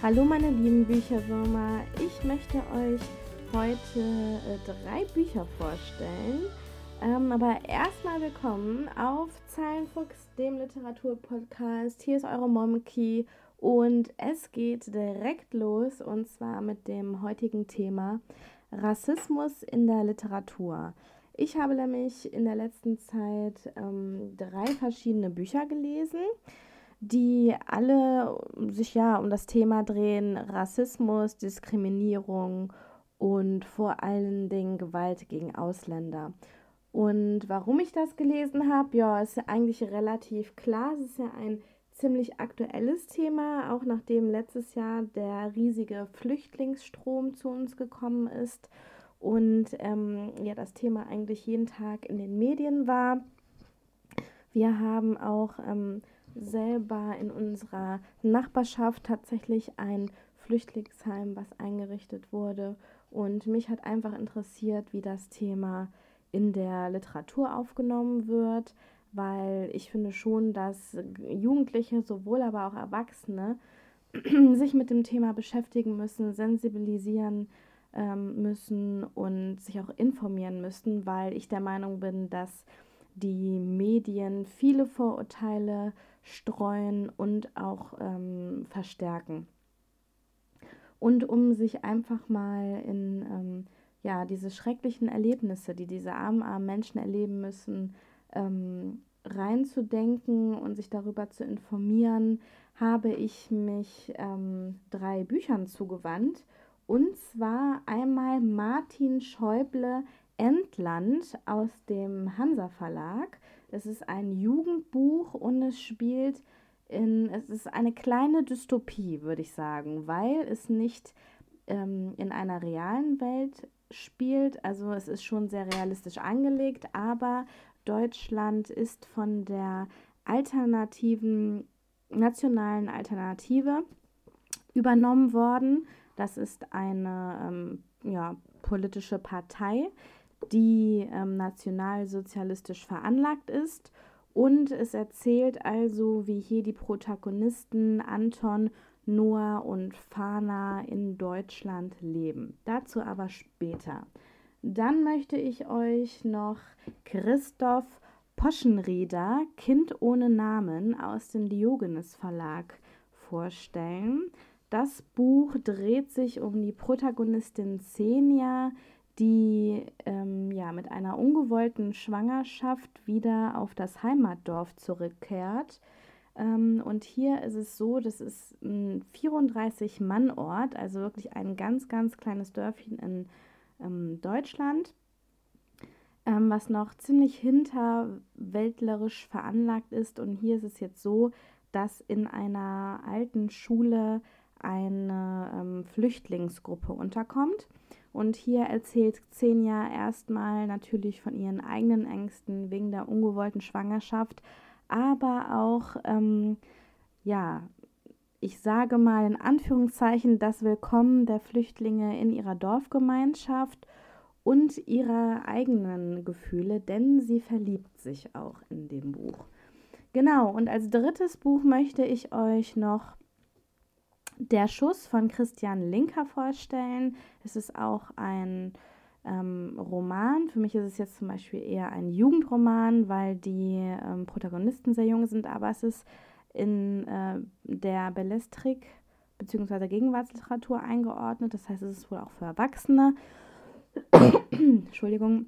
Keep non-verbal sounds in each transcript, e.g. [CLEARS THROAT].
Hallo meine lieben Bücherwürmer, ich möchte euch heute äh, drei Bücher vorstellen. Ähm, aber erstmal willkommen auf Zeilenfuchs, dem Literaturpodcast. Hier ist eure Momki und es geht direkt los und zwar mit dem heutigen Thema Rassismus in der Literatur. Ich habe nämlich in der letzten Zeit ähm, drei verschiedene Bücher gelesen die alle sich ja um das Thema drehen, Rassismus, Diskriminierung und vor allen Dingen Gewalt gegen Ausländer. Und warum ich das gelesen habe, ja, ist ja eigentlich relativ klar. Es ist ja ein ziemlich aktuelles Thema, auch nachdem letztes Jahr der riesige Flüchtlingsstrom zu uns gekommen ist und ähm, ja, das Thema eigentlich jeden Tag in den Medien war. Wir haben auch ähm, selber in unserer Nachbarschaft tatsächlich ein Flüchtlingsheim, was eingerichtet wurde. Und mich hat einfach interessiert, wie das Thema in der Literatur aufgenommen wird, weil ich finde schon, dass Jugendliche, sowohl aber auch Erwachsene, [CLEARS THROAT] sich mit dem Thema beschäftigen müssen, sensibilisieren ähm, müssen und sich auch informieren müssen, weil ich der Meinung bin, dass die Medien viele Vorurteile streuen und auch ähm, verstärken. Und um sich einfach mal in ähm, ja, diese schrecklichen Erlebnisse, die diese armen, armen Menschen erleben müssen, ähm, reinzudenken und sich darüber zu informieren, habe ich mich ähm, drei Büchern zugewandt. Und zwar einmal Martin Schäuble Entland aus dem Hansa Verlag. Es ist ein Jugendbuch und es spielt in, es ist eine kleine Dystopie, würde ich sagen, weil es nicht ähm, in einer realen Welt spielt. Also es ist schon sehr realistisch angelegt, aber Deutschland ist von der alternativen, nationalen Alternative übernommen worden. Das ist eine ähm, ja, politische Partei, die ähm, nationalsozialistisch veranlagt ist. Und es erzählt also, wie hier die Protagonisten Anton, Noah und Fana in Deutschland leben. Dazu aber später. Dann möchte ich euch noch Christoph Poschenrieder, Kind ohne Namen, aus dem Diogenes Verlag vorstellen. Das Buch dreht sich um die Protagonistin Xenia, die ähm, ja, mit einer ungewollten Schwangerschaft wieder auf das Heimatdorf zurückkehrt. Ähm, und hier ist es so, das ist ein 34-Mann-Ort, also wirklich ein ganz, ganz kleines Dörfchen in ähm, Deutschland, ähm, was noch ziemlich hinterwäldlerisch veranlagt ist. Und hier ist es jetzt so, dass in einer alten Schule eine ähm, Flüchtlingsgruppe unterkommt. Und hier erzählt Xenia erstmal natürlich von ihren eigenen Ängsten wegen der ungewollten Schwangerschaft, aber auch, ähm, ja, ich sage mal in Anführungszeichen, das Willkommen der Flüchtlinge in ihrer Dorfgemeinschaft und ihrer eigenen Gefühle, denn sie verliebt sich auch in dem Buch. Genau, und als drittes Buch möchte ich euch noch der Schuss von Christian Linker vorstellen. Es ist auch ein ähm, Roman. Für mich ist es jetzt zum Beispiel eher ein Jugendroman, weil die ähm, Protagonisten sehr jung sind, aber es ist in äh, der Bellestrik bzw. Gegenwartsliteratur eingeordnet. Das heißt, es ist wohl auch für Erwachsene. [COUGHS] Entschuldigung.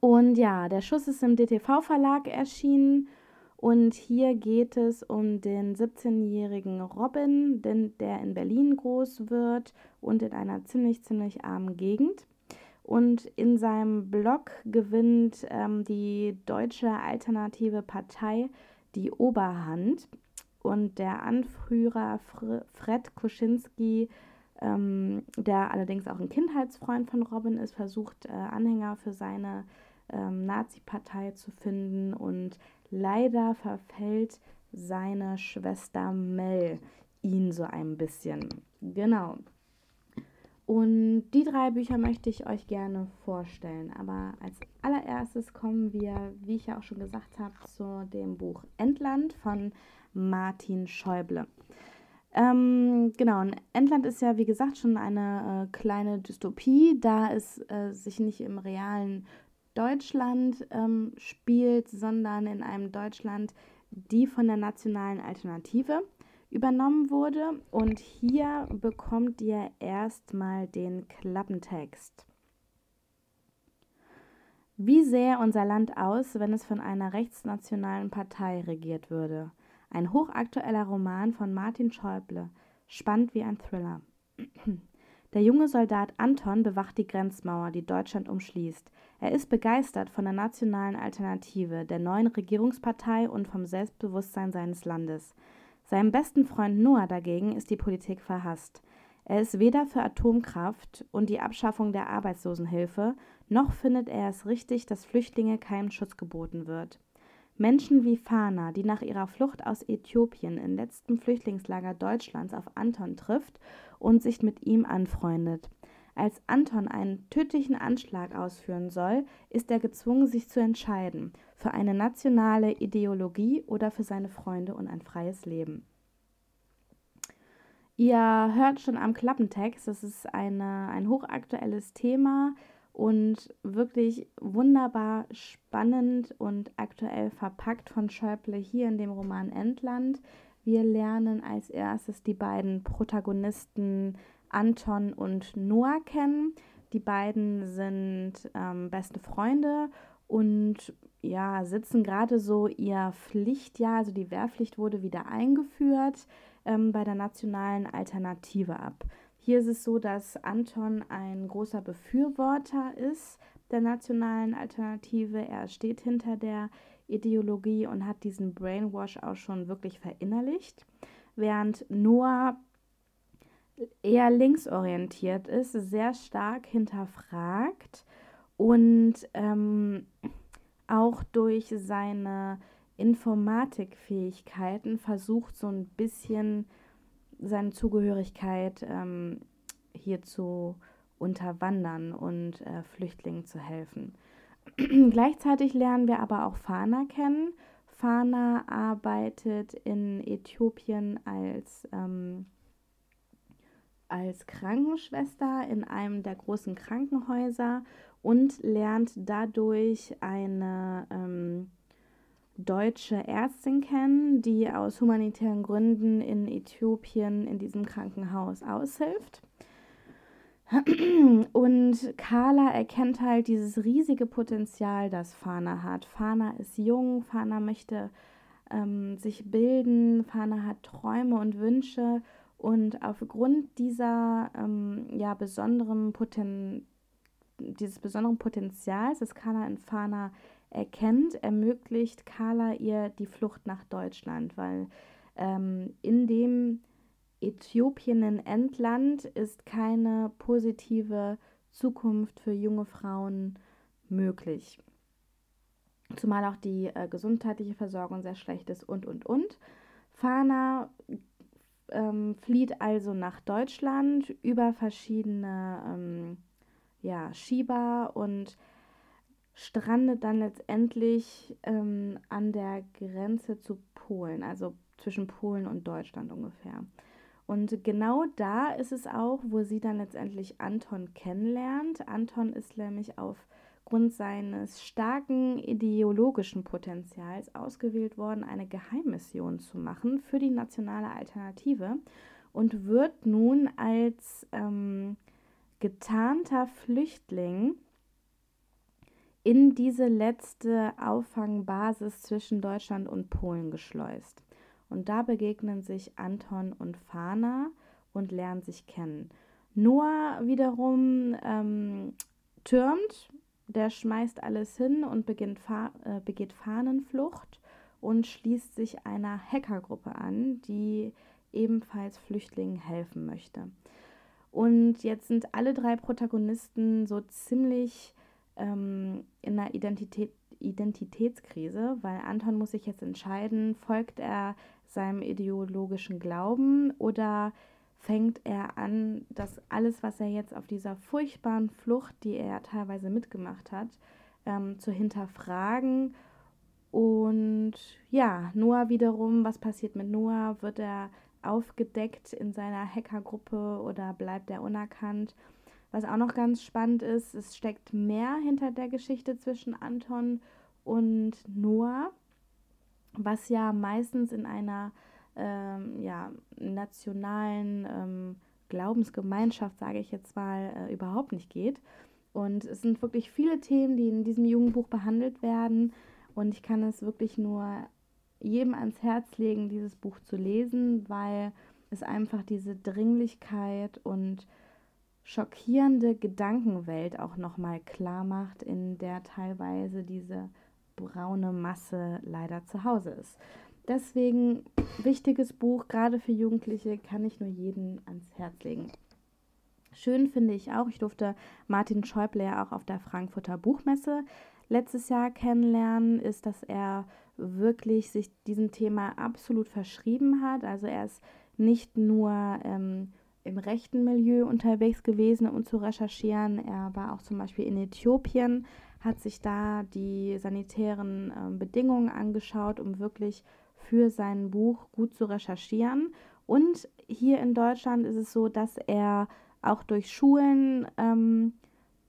Und ja, der Schuss ist im DTV-Verlag erschienen und hier geht es um den 17-jährigen Robin, den, der in Berlin groß wird und in einer ziemlich, ziemlich armen Gegend. Und in seinem Blog gewinnt ähm, die deutsche alternative Partei die Oberhand. Und der Anführer Fr Fred Kuschinski, ähm, der allerdings auch ein Kindheitsfreund von Robin ist, versucht, äh, Anhänger für seine ähm, Nazi-Partei zu finden und leider verfällt seine Schwester Mel ihn so ein bisschen. Genau. Und die drei Bücher möchte ich euch gerne vorstellen. Aber als allererstes kommen wir, wie ich ja auch schon gesagt habe, zu dem Buch Entland von Martin Schäuble. Ähm, genau, und Endland ist ja, wie gesagt, schon eine äh, kleine Dystopie, da es äh, sich nicht im realen Deutschland ähm, spielt, sondern in einem Deutschland, die von der nationalen Alternative übernommen wurde. Und hier bekommt ihr erstmal den Klappentext. Wie sähe unser Land aus, wenn es von einer rechtsnationalen Partei regiert würde? Ein hochaktueller Roman von Martin Schäuble, spannend wie ein Thriller. Der junge Soldat Anton bewacht die Grenzmauer, die Deutschland umschließt. Er ist begeistert von der nationalen Alternative, der neuen Regierungspartei und vom Selbstbewusstsein seines Landes. Seinem besten Freund Noah dagegen ist die Politik verhasst. Er ist weder für Atomkraft und die Abschaffung der Arbeitslosenhilfe, noch findet er es richtig, dass Flüchtlinge keinem Schutz geboten wird. Menschen wie Fana, die nach ihrer Flucht aus Äthiopien im letzten Flüchtlingslager Deutschlands auf Anton trifft und sich mit ihm anfreundet. Als Anton einen tödlichen Anschlag ausführen soll, ist er gezwungen, sich zu entscheiden für eine nationale Ideologie oder für seine Freunde und ein freies Leben. Ihr hört schon am Klappentext, das ist eine, ein hochaktuelles Thema und wirklich wunderbar spannend und aktuell verpackt von Schäuble hier in dem Roman Endland. Wir lernen als erstes die beiden Protagonisten Anton und Noah kennen. Die beiden sind ähm, beste Freunde und ja, sitzen gerade so ihr Pflichtjahr, also die Wehrpflicht wurde wieder eingeführt, ähm, bei der nationalen Alternative ab. Hier ist es so, dass Anton ein großer Befürworter ist der nationalen Alternative. Er steht hinter der Ideologie und hat diesen Brainwash auch schon wirklich verinnerlicht. Während Noah eher linksorientiert ist, sehr stark hinterfragt und ähm, auch durch seine Informatikfähigkeiten versucht so ein bisschen seine Zugehörigkeit ähm, hier zu unterwandern und äh, Flüchtlingen zu helfen. [CLEARS THROAT] Gleichzeitig lernen wir aber auch Fana kennen. Fana arbeitet in Äthiopien als, ähm, als Krankenschwester in einem der großen Krankenhäuser und lernt dadurch eine ähm, deutsche Ärztin kennen, die aus humanitären Gründen in Äthiopien in diesem Krankenhaus aushilft. Und Carla erkennt halt dieses riesige Potenzial, das Fana hat. Fana ist jung, Fana möchte ähm, sich bilden, Fana hat Träume und Wünsche. Und aufgrund dieser ähm, ja, besonderen Poten dieses besonderen Potenzials, das Carla in Fana erkennt, ermöglicht Carla ihr die Flucht nach Deutschland, weil ähm, in dem Äthiopien ein Endland ist keine positive Zukunft für junge Frauen möglich. Zumal auch die äh, gesundheitliche Versorgung sehr schlecht ist und, und, und. Fana ähm, flieht also nach Deutschland über verschiedene ähm, ja, Schieber und strandet dann letztendlich ähm, an der Grenze zu Polen, also zwischen Polen und Deutschland ungefähr. Und genau da ist es auch, wo sie dann letztendlich Anton kennenlernt. Anton ist nämlich aufgrund seines starken ideologischen Potenzials ausgewählt worden, eine Geheimmission zu machen für die nationale Alternative und wird nun als ähm, getarnter Flüchtling in diese letzte Auffangbasis zwischen Deutschland und Polen geschleust. Und da begegnen sich Anton und Fana und lernen sich kennen. Noah wiederum ähm, türmt, der schmeißt alles hin und beginnt Fa äh, begeht Fahnenflucht und schließt sich einer Hackergruppe an, die ebenfalls Flüchtlingen helfen möchte. Und jetzt sind alle drei Protagonisten so ziemlich ähm, in einer Identität, Identitätskrise, weil Anton muss sich jetzt entscheiden, folgt er seinem ideologischen Glauben oder fängt er an, dass alles, was er jetzt auf dieser furchtbaren Flucht, die er teilweise mitgemacht hat, ähm, zu hinterfragen. Und ja, Noah wiederum, was passiert mit Noah? Wird er aufgedeckt in seiner Hackergruppe oder bleibt er unerkannt? Was auch noch ganz spannend ist, es steckt mehr hinter der Geschichte zwischen Anton und Noah, was ja meistens in einer ähm, ja, nationalen ähm, Glaubensgemeinschaft, sage ich jetzt mal, äh, überhaupt nicht geht. Und es sind wirklich viele Themen, die in diesem Jugendbuch behandelt werden. Und ich kann es wirklich nur jedem ans Herz legen, dieses Buch zu lesen, weil es einfach diese Dringlichkeit und schockierende Gedankenwelt auch nochmal klar macht, in der teilweise diese braune Masse leider zu Hause ist. Deswegen wichtiges Buch, gerade für Jugendliche, kann ich nur jeden ans Herz legen. Schön finde ich auch, ich durfte Martin Schäuble ja auch auf der Frankfurter Buchmesse letztes Jahr kennenlernen, ist, dass er wirklich sich diesem Thema absolut verschrieben hat. Also er ist nicht nur ähm, im rechten Milieu unterwegs gewesen, um zu recherchieren. Er war auch zum Beispiel in Äthiopien, hat sich da die sanitären äh, Bedingungen angeschaut, um wirklich für sein Buch gut zu recherchieren. Und hier in Deutschland ist es so, dass er auch durch Schulen ähm,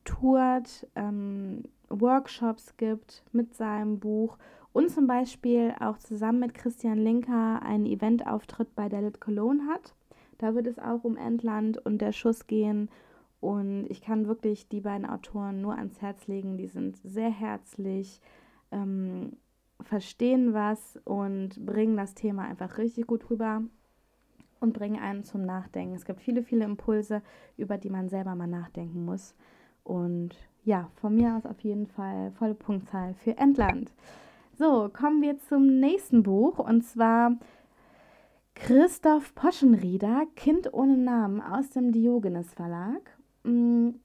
tourt, ähm, Workshops gibt mit seinem Buch und zum Beispiel auch zusammen mit Christian Linker einen Eventauftritt bei Dalit Cologne hat. Da wird es auch um Endland und der Schuss gehen. Und ich kann wirklich die beiden Autoren nur ans Herz legen. Die sind sehr herzlich, ähm, verstehen was und bringen das Thema einfach richtig gut rüber und bringen einen zum Nachdenken. Es gibt viele, viele Impulse, über die man selber mal nachdenken muss. Und ja, von mir aus auf jeden Fall volle Punktzahl für Endland. So, kommen wir zum nächsten Buch und zwar Christoph Poschenrieder, Kind ohne Namen aus dem Diogenes Verlag. Mm,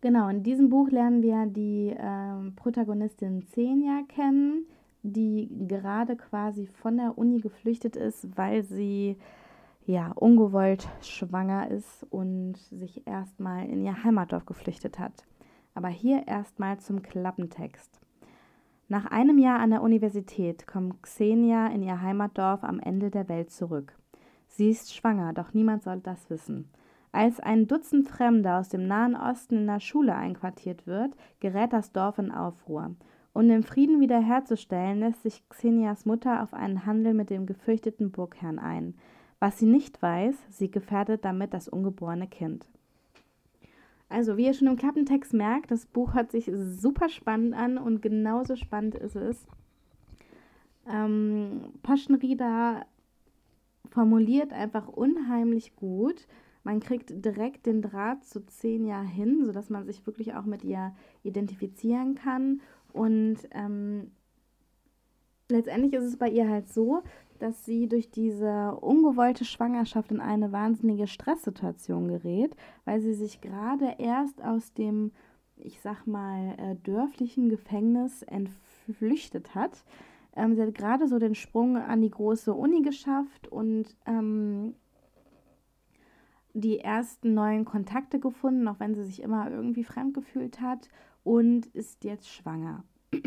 genau, in diesem Buch lernen wir die äh, Protagonistin Xenia kennen, die gerade quasi von der Uni geflüchtet ist, weil sie ja ungewollt schwanger ist und sich erstmal in ihr Heimatdorf geflüchtet hat. Aber hier erstmal zum Klappentext. Nach einem Jahr an der Universität kommt Xenia in ihr Heimatdorf am Ende der Welt zurück. Sie ist schwanger, doch niemand soll das wissen. Als ein Dutzend Fremde aus dem Nahen Osten in der Schule einquartiert wird, gerät das Dorf in Aufruhr. Um den Frieden wiederherzustellen, lässt sich Xenias Mutter auf einen Handel mit dem gefürchteten Burgherrn ein. Was sie nicht weiß, sie gefährdet damit das ungeborene Kind. Also, wie ihr schon im Klappentext merkt, das Buch hört sich super spannend an und genauso spannend ist es. Ähm, Poschenrieder formuliert einfach unheimlich gut. Man kriegt direkt den Draht zu zehn Jahren hin, sodass man sich wirklich auch mit ihr identifizieren kann. Und ähm, letztendlich ist es bei ihr halt so, dass sie durch diese ungewollte Schwangerschaft in eine wahnsinnige Stresssituation gerät, weil sie sich gerade erst aus dem, ich sag mal, äh, dörflichen Gefängnis entflüchtet hat. Ähm, sie hat gerade so den Sprung an die große Uni geschafft und ähm, die ersten neuen Kontakte gefunden, auch wenn sie sich immer irgendwie fremd gefühlt hat und ist jetzt schwanger. [CLEARS THROAT]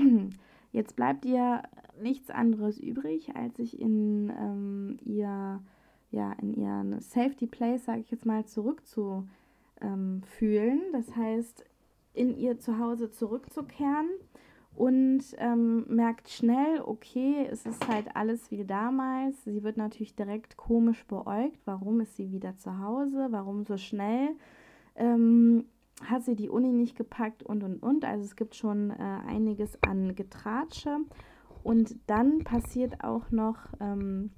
Jetzt bleibt ihr nichts anderes übrig, als sich in ähm, ihr ja in ihren Safety Place, sage ich jetzt mal, zurückzufühlen. Ähm, das heißt, in ihr Zuhause zurückzukehren und ähm, merkt schnell, okay, es ist halt alles wie damals. Sie wird natürlich direkt komisch beäugt. Warum ist sie wieder zu Hause? Warum so schnell? Ähm, hat sie die Uni nicht gepackt und und und. Also es gibt schon äh, einiges an Getratsche. Und dann passiert auch noch ähm,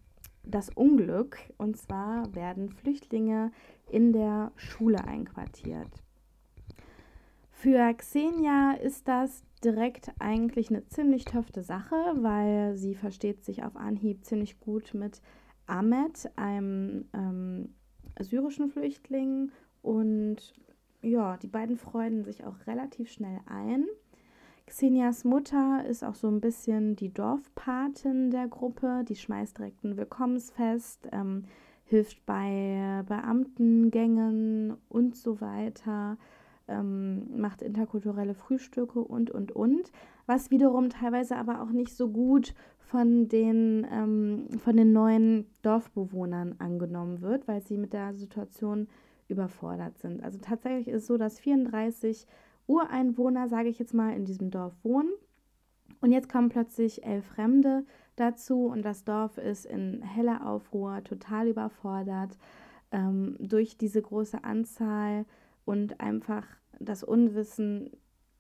das Unglück. Und zwar werden Flüchtlinge in der Schule einquartiert. Für Xenia ist das direkt eigentlich eine ziemlich töfte Sache, weil sie versteht sich auf Anhieb ziemlich gut mit Ahmed, einem ähm, syrischen Flüchtling. Und ja, die beiden freuen sich auch relativ schnell ein. Xenias Mutter ist auch so ein bisschen die Dorfpatin der Gruppe. Die schmeißt direkt ein Willkommensfest, ähm, hilft bei Beamtengängen und so weiter, ähm, macht interkulturelle Frühstücke und, und, und. Was wiederum teilweise aber auch nicht so gut von den, ähm, von den neuen Dorfbewohnern angenommen wird, weil sie mit der Situation überfordert sind. Also tatsächlich ist es so, dass 34 Ureinwohner, sage ich jetzt mal, in diesem Dorf wohnen. Und jetzt kommen plötzlich elf Fremde dazu und das Dorf ist in heller Aufruhr, total überfordert ähm, durch diese große Anzahl und einfach das Unwissen,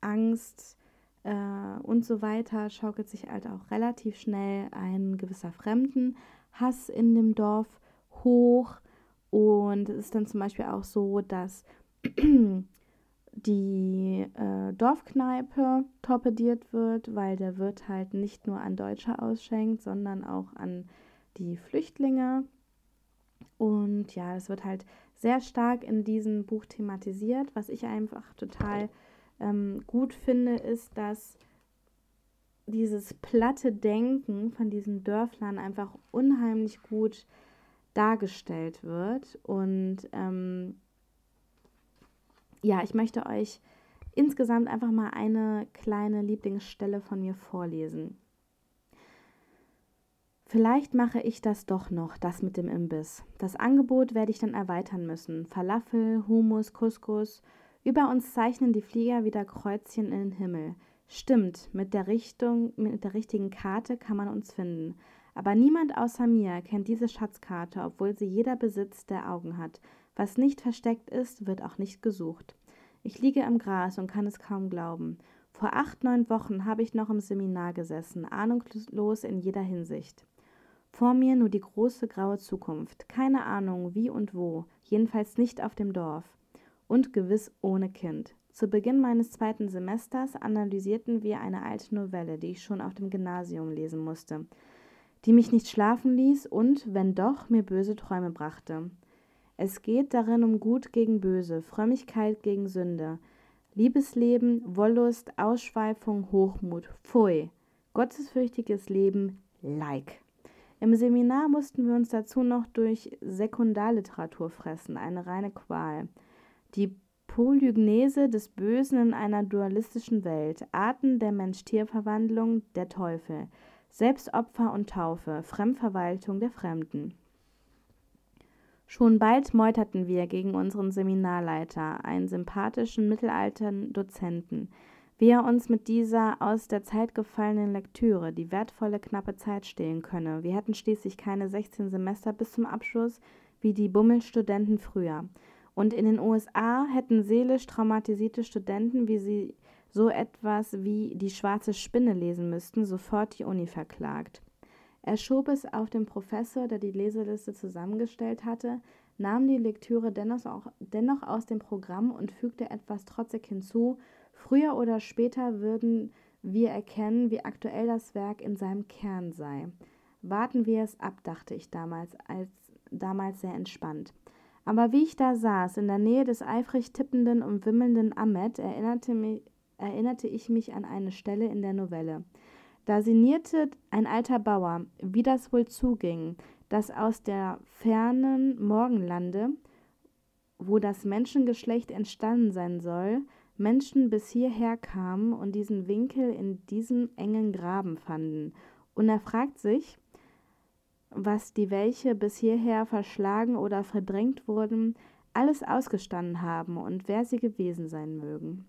Angst äh, und so weiter schaukelt sich halt auch relativ schnell ein gewisser Fremdenhass in dem Dorf hoch. Und es ist dann zum Beispiel auch so, dass [CLEARS THROAT] die äh, Dorfkneipe torpediert wird, weil der Wirt halt nicht nur an Deutsche ausschenkt, sondern auch an die Flüchtlinge. Und ja, es wird halt sehr stark in diesem Buch thematisiert. Was ich einfach total ähm, gut finde, ist, dass dieses platte Denken von diesen Dörflern einfach unheimlich gut dargestellt wird. Und ähm, ja, ich möchte euch insgesamt einfach mal eine kleine Lieblingsstelle von mir vorlesen. Vielleicht mache ich das doch noch, das mit dem Imbiss. Das Angebot werde ich dann erweitern müssen. Falafel, Hummus, Couscous. Über uns zeichnen die Flieger wieder Kreuzchen in den Himmel. Stimmt, mit der Richtung, mit der richtigen Karte kann man uns finden. Aber niemand außer mir kennt diese Schatzkarte, obwohl sie jeder besitzt, der Augen hat. Was nicht versteckt ist, wird auch nicht gesucht. Ich liege im Gras und kann es kaum glauben. Vor acht, neun Wochen habe ich noch im Seminar gesessen, ahnungslos in jeder Hinsicht. Vor mir nur die große graue Zukunft. Keine Ahnung, wie und wo, jedenfalls nicht auf dem Dorf. Und gewiss ohne Kind. Zu Beginn meines zweiten Semesters analysierten wir eine alte Novelle, die ich schon auf dem Gymnasium lesen musste, die mich nicht schlafen ließ und, wenn doch, mir böse Träume brachte. Es geht darin um Gut gegen Böse, Frömmigkeit gegen Sünde, Liebesleben, Wollust, Ausschweifung, Hochmut, Pfui, gottesfürchtiges Leben, like. Im Seminar mussten wir uns dazu noch durch Sekundarliteratur fressen, eine reine Qual. Die Polygnese des Bösen in einer dualistischen Welt, Arten der Mensch-Tier-Verwandlung, der Teufel, Selbstopfer und Taufe, Fremdverwaltung der Fremden. Schon bald meuterten wir gegen unseren Seminarleiter, einen sympathischen mittelalten Dozenten, wie er uns mit dieser aus der Zeit gefallenen Lektüre die wertvolle knappe Zeit stehlen könne. Wir hätten schließlich keine 16 Semester bis zum Abschluss wie die Bummelstudenten früher. Und in den USA hätten seelisch traumatisierte Studenten, wie sie so etwas wie die schwarze Spinne lesen müssten, sofort die Uni verklagt. Er schob es auf den Professor, der die Leseliste zusammengestellt hatte, nahm die Lektüre dennoch, auch, dennoch aus dem Programm und fügte etwas trotzig hinzu, Früher oder später würden wir erkennen, wie aktuell das Werk in seinem Kern sei. Warten wir es ab, dachte ich damals, als damals sehr entspannt. Aber wie ich da saß, in der Nähe des eifrig tippenden und wimmelnden Ahmed, erinnerte, mich, erinnerte ich mich an eine Stelle in der Novelle. Da sinnierte ein alter Bauer, wie das wohl zuging, dass aus der fernen Morgenlande, wo das Menschengeschlecht entstanden sein soll, Menschen bis hierher kamen und diesen Winkel in diesem engen Graben fanden. Und er fragt sich, was die welche bis hierher verschlagen oder verdrängt wurden, alles ausgestanden haben und wer sie gewesen sein mögen.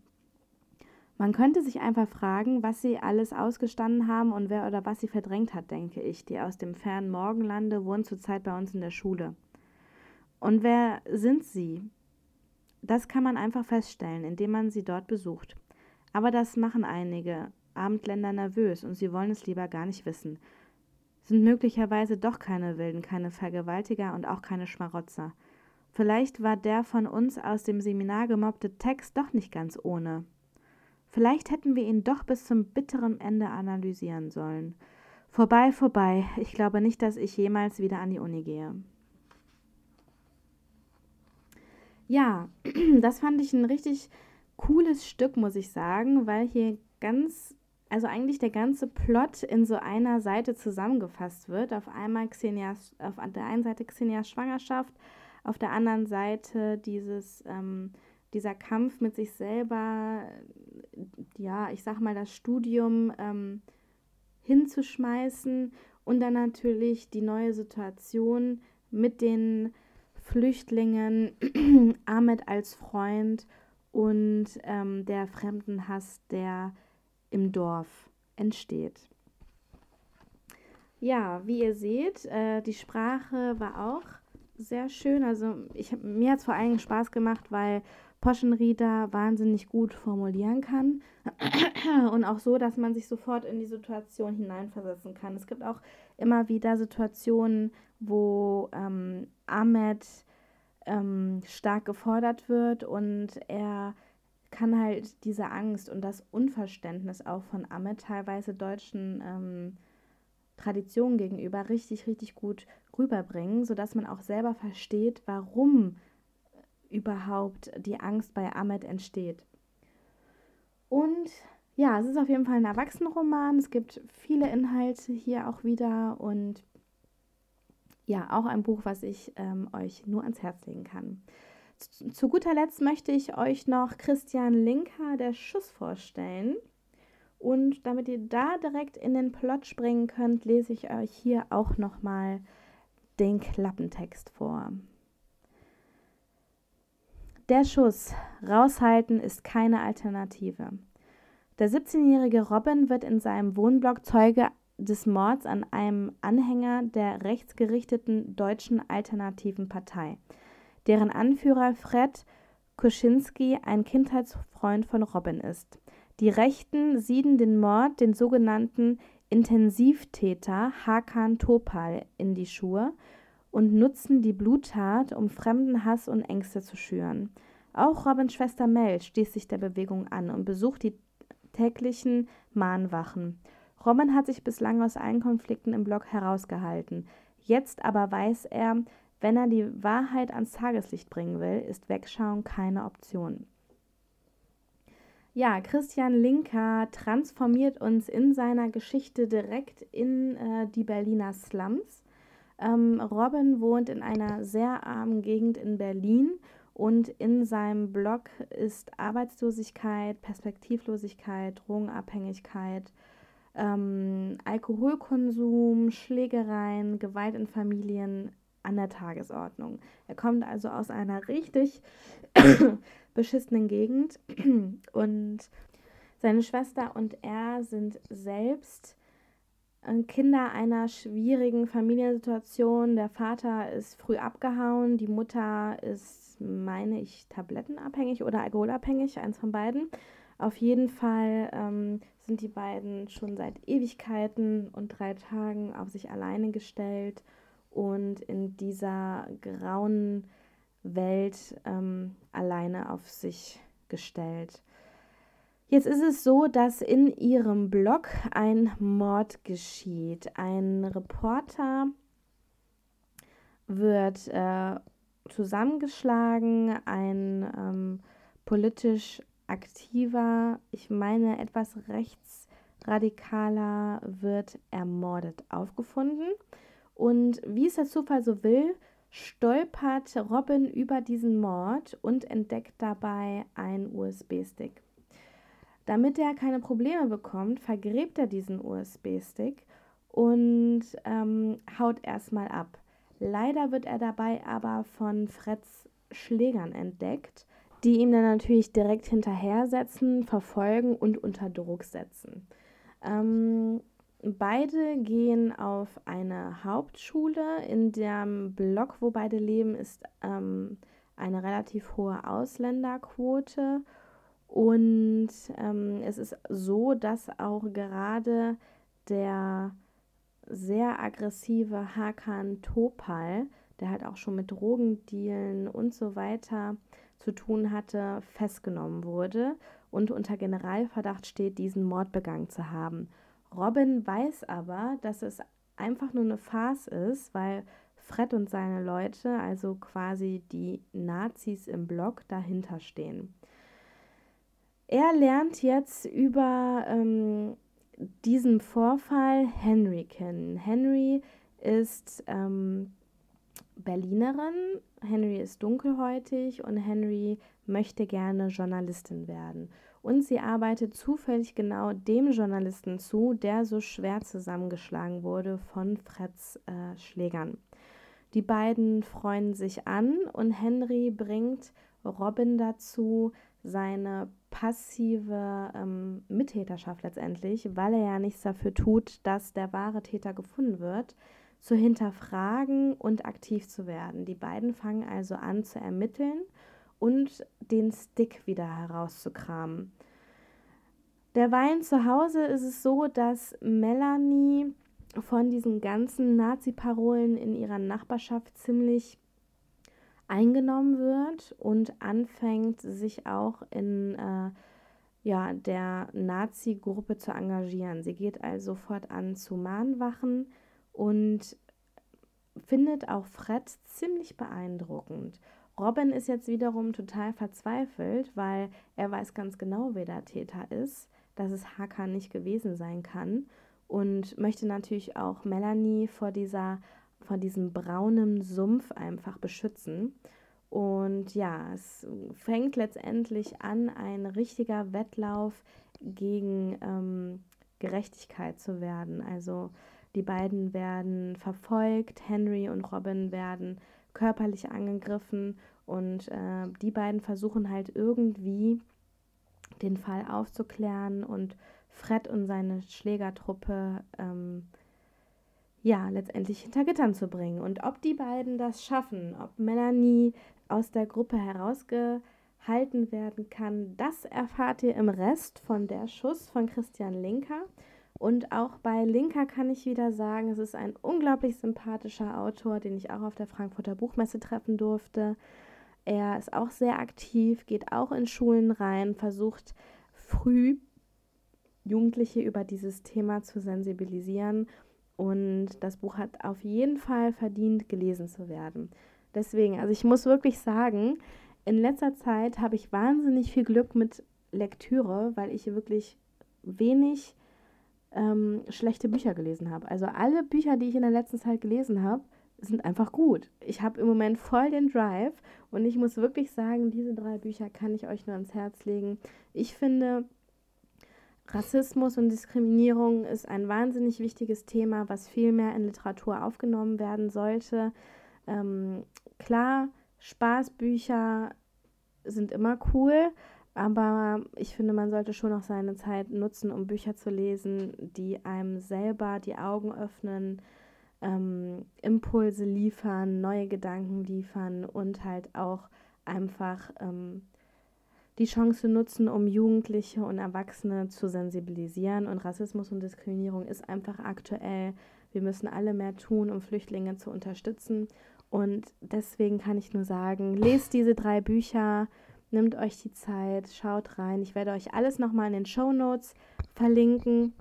Man könnte sich einfach fragen, was sie alles ausgestanden haben und wer oder was sie verdrängt hat, denke ich. Die aus dem fernen Morgenlande wohnen zurzeit bei uns in der Schule. Und wer sind sie? Das kann man einfach feststellen, indem man sie dort besucht. Aber das machen einige Abendländer nervös und sie wollen es lieber gar nicht wissen. Sind möglicherweise doch keine Wilden, keine Vergewaltiger und auch keine Schmarotzer. Vielleicht war der von uns aus dem Seminar gemobbte Text doch nicht ganz ohne. Vielleicht hätten wir ihn doch bis zum bitteren Ende analysieren sollen. Vorbei, vorbei. Ich glaube nicht, dass ich jemals wieder an die Uni gehe. Ja, [CLEARS THROAT] das fand ich ein richtig cooles Stück, muss ich sagen, weil hier ganz, also eigentlich der ganze Plot in so einer Seite zusammengefasst wird. Auf einmal Xenias, auf der einen Seite Xenias Schwangerschaft, auf der anderen Seite dieses, ähm, dieser Kampf mit sich selber, ja, ich sag mal, das Studium ähm, hinzuschmeißen und dann natürlich die neue Situation mit den Flüchtlingen, [CLEARS THROAT] Ahmed als Freund und ähm, der Fremdenhass, der im Dorf entsteht. Ja, wie ihr seht, äh, die Sprache war auch sehr schön. Also ich, mir hat es vor allem Spaß gemacht, weil Poschenrieder wahnsinnig gut formulieren kann [CLEARS THROAT] und auch so, dass man sich sofort in die Situation hineinversetzen kann. Es gibt auch immer wieder Situationen, wo ähm, Ahmed ähm, stark gefordert wird und er kann halt diese Angst und das Unverständnis auch von Ahmed teilweise deutschen ähm, Traditionen gegenüber richtig, richtig gut rüberbringen, sodass man auch selber versteht, warum überhaupt die Angst bei Ahmed entsteht. Und ja, es ist auf jeden Fall ein Erwachsenenroman. Es gibt viele Inhalte hier auch wieder und ja, auch ein Buch, was ich ähm, euch nur ans Herz legen kann. Zu, zu guter Letzt möchte ich euch noch Christian Linker, der Schuss, vorstellen. Und damit ihr da direkt in den Plot springen könnt, lese ich euch hier auch nochmal den Klappentext vor. Der Schuss. Raushalten ist keine Alternative. Der 17-jährige Robin wird in seinem Wohnblock Zeuge des Mords an einem Anhänger der rechtsgerichteten Deutschen Alternativen Partei, deren Anführer Fred Kuschinski ein Kindheitsfreund von Robin ist. Die Rechten sieden den Mord den sogenannten Intensivtäter Hakan Topal in die Schuhe und nutzen die Bluttat, um Fremdenhass und Ängste zu schüren. Auch Robins Schwester Mel schließt sich der Bewegung an und besucht die täglichen Mahnwachen. Robin hat sich bislang aus allen Konflikten im Block herausgehalten. Jetzt aber weiß er, wenn er die Wahrheit ans Tageslicht bringen will, ist Wegschauen keine Option. Ja, Christian Linker transformiert uns in seiner Geschichte direkt in äh, die Berliner Slums. Ähm, Robin wohnt in einer sehr armen Gegend in Berlin und in seinem Blog ist Arbeitslosigkeit, Perspektivlosigkeit, Drogenabhängigkeit, ähm, Alkoholkonsum, Schlägereien, Gewalt in Familien an der Tagesordnung. Er kommt also aus einer richtig [COUGHS] beschissenen Gegend und seine Schwester und er sind selbst Kinder einer schwierigen Familiensituation. Der Vater ist früh abgehauen, die Mutter ist, meine ich, tablettenabhängig oder alkoholabhängig, eins von beiden. Auf jeden Fall ähm, sind die beiden schon seit Ewigkeiten und drei Tagen auf sich alleine gestellt und in dieser grauen Welt ähm, alleine auf sich gestellt. Jetzt ist es so, dass in ihrem Blog ein Mord geschieht. Ein Reporter wird äh, zusammengeschlagen, ein ähm, politisch aktiver, ich meine etwas rechtsradikaler, wird ermordet aufgefunden. Und wie es der Zufall so will, stolpert Robin über diesen Mord und entdeckt dabei einen USB-Stick. Damit er keine Probleme bekommt, vergräbt er diesen USB-Stick und ähm, haut erstmal ab. Leider wird er dabei aber von Freds Schlägern entdeckt, die ihm dann natürlich direkt hinterhersetzen, verfolgen und unter Druck setzen. Ähm, beide gehen auf eine Hauptschule. In dem Block, wo beide leben, ist ähm, eine relativ hohe Ausländerquote und ähm, es ist so, dass auch gerade der sehr aggressive Hakan Topal, der halt auch schon mit Drogendealen und so weiter zu tun hatte, festgenommen wurde und unter Generalverdacht steht, diesen Mord begangen zu haben. Robin weiß aber, dass es einfach nur eine Farce ist, weil Fred und seine Leute, also quasi die Nazis im Block, dahinter stehen. Er lernt jetzt über ähm, diesen Vorfall Henry kennen. Henry ist ähm, Berlinerin, Henry ist dunkelhäutig und Henry möchte gerne Journalistin werden. und sie arbeitet zufällig genau dem Journalisten zu, der so schwer zusammengeschlagen wurde von Freds äh, Schlägern. Die beiden freuen sich an und Henry bringt Robin dazu, seine passive ähm, Mittäterschaft letztendlich, weil er ja nichts dafür tut, dass der wahre Täter gefunden wird, zu hinterfragen und aktiv zu werden. Die beiden fangen also an zu ermitteln und den Stick wieder herauszukramen. Derweil zu Hause ist es so, dass Melanie von diesen ganzen Nazi-Parolen in ihrer Nachbarschaft ziemlich eingenommen wird und anfängt, sich auch in äh, ja, der Nazi-Gruppe zu engagieren. Sie geht also fortan zu Mahnwachen und findet auch Fred ziemlich beeindruckend. Robin ist jetzt wiederum total verzweifelt, weil er weiß ganz genau, wer der Täter ist, dass es Hakan nicht gewesen sein kann und möchte natürlich auch Melanie vor dieser vor diesem braunen Sumpf einfach beschützen. Und ja, es fängt letztendlich an, ein richtiger Wettlauf gegen ähm, Gerechtigkeit zu werden. Also die beiden werden verfolgt, Henry und Robin werden körperlich angegriffen und äh, die beiden versuchen halt irgendwie den Fall aufzuklären und Fred und seine Schlägertruppe ähm, ja, letztendlich hinter Gittern zu bringen. Und ob die beiden das schaffen, ob Melanie aus der Gruppe herausgehalten werden kann, das erfahrt ihr im Rest von der Schuss von Christian Linker. Und auch bei Linker kann ich wieder sagen, es ist ein unglaublich sympathischer Autor, den ich auch auf der Frankfurter Buchmesse treffen durfte. Er ist auch sehr aktiv, geht auch in Schulen rein, versucht früh Jugendliche über dieses Thema zu sensibilisieren und das Buch hat auf jeden Fall verdient, gelesen zu werden. Deswegen, also ich muss wirklich sagen, in letzter Zeit habe ich wahnsinnig viel Glück mit Lektüre, weil ich wirklich wenig ähm, schlechte Bücher gelesen habe. Also alle Bücher, die ich in der letzten Zeit gelesen habe, sind einfach gut. Ich habe im Moment voll den Drive und ich muss wirklich sagen, diese drei Bücher kann ich euch nur ans Herz legen. Ich finde, Rassismus und Diskriminierung ist ein wahnsinnig wichtiges Thema, was viel mehr in Literatur aufgenommen werden sollte. Ähm, klar, Spaßbücher sind immer cool, aber ich finde, man sollte schon auch seine Zeit nutzen, um Bücher zu lesen, die einem selber die Augen öffnen, ähm, Impulse liefern, neue Gedanken liefern und halt auch einfach ähm, die Chance nutzen, um Jugendliche und Erwachsene zu sensibilisieren. Und Rassismus und Diskriminierung ist einfach aktuell. Wir müssen alle mehr tun, um Flüchtlinge zu unterstützen. Und deswegen kann ich nur sagen, lest diese drei Bücher, nimmt euch die Zeit, schaut rein. Ich werde euch alles nochmal in den Show Notes verlinken.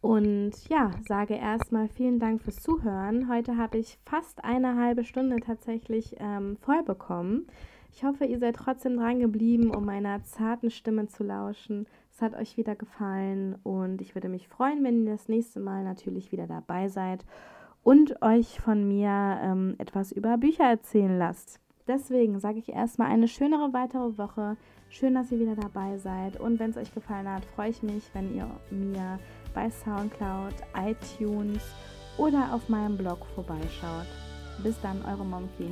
Und ja, sage erstmal vielen Dank fürs Zuhören. Heute habe ich fast eine halbe Stunde tatsächlich ähm, voll bekommen. Ich hoffe, ihr seid trotzdem dran geblieben, um meiner zarten Stimme zu lauschen. Es hat euch wieder gefallen und ich würde mich freuen, wenn ihr das nächste Mal natürlich wieder dabei seid und euch von mir ähm, etwas über Bücher erzählen lasst. Deswegen sage ich erstmal eine schönere weitere Woche. Schön, dass ihr wieder dabei seid. Und wenn es euch gefallen hat, freue ich mich, wenn ihr mir bei Soundcloud, iTunes oder auf meinem Blog vorbeischaut. Bis dann, eure Momki.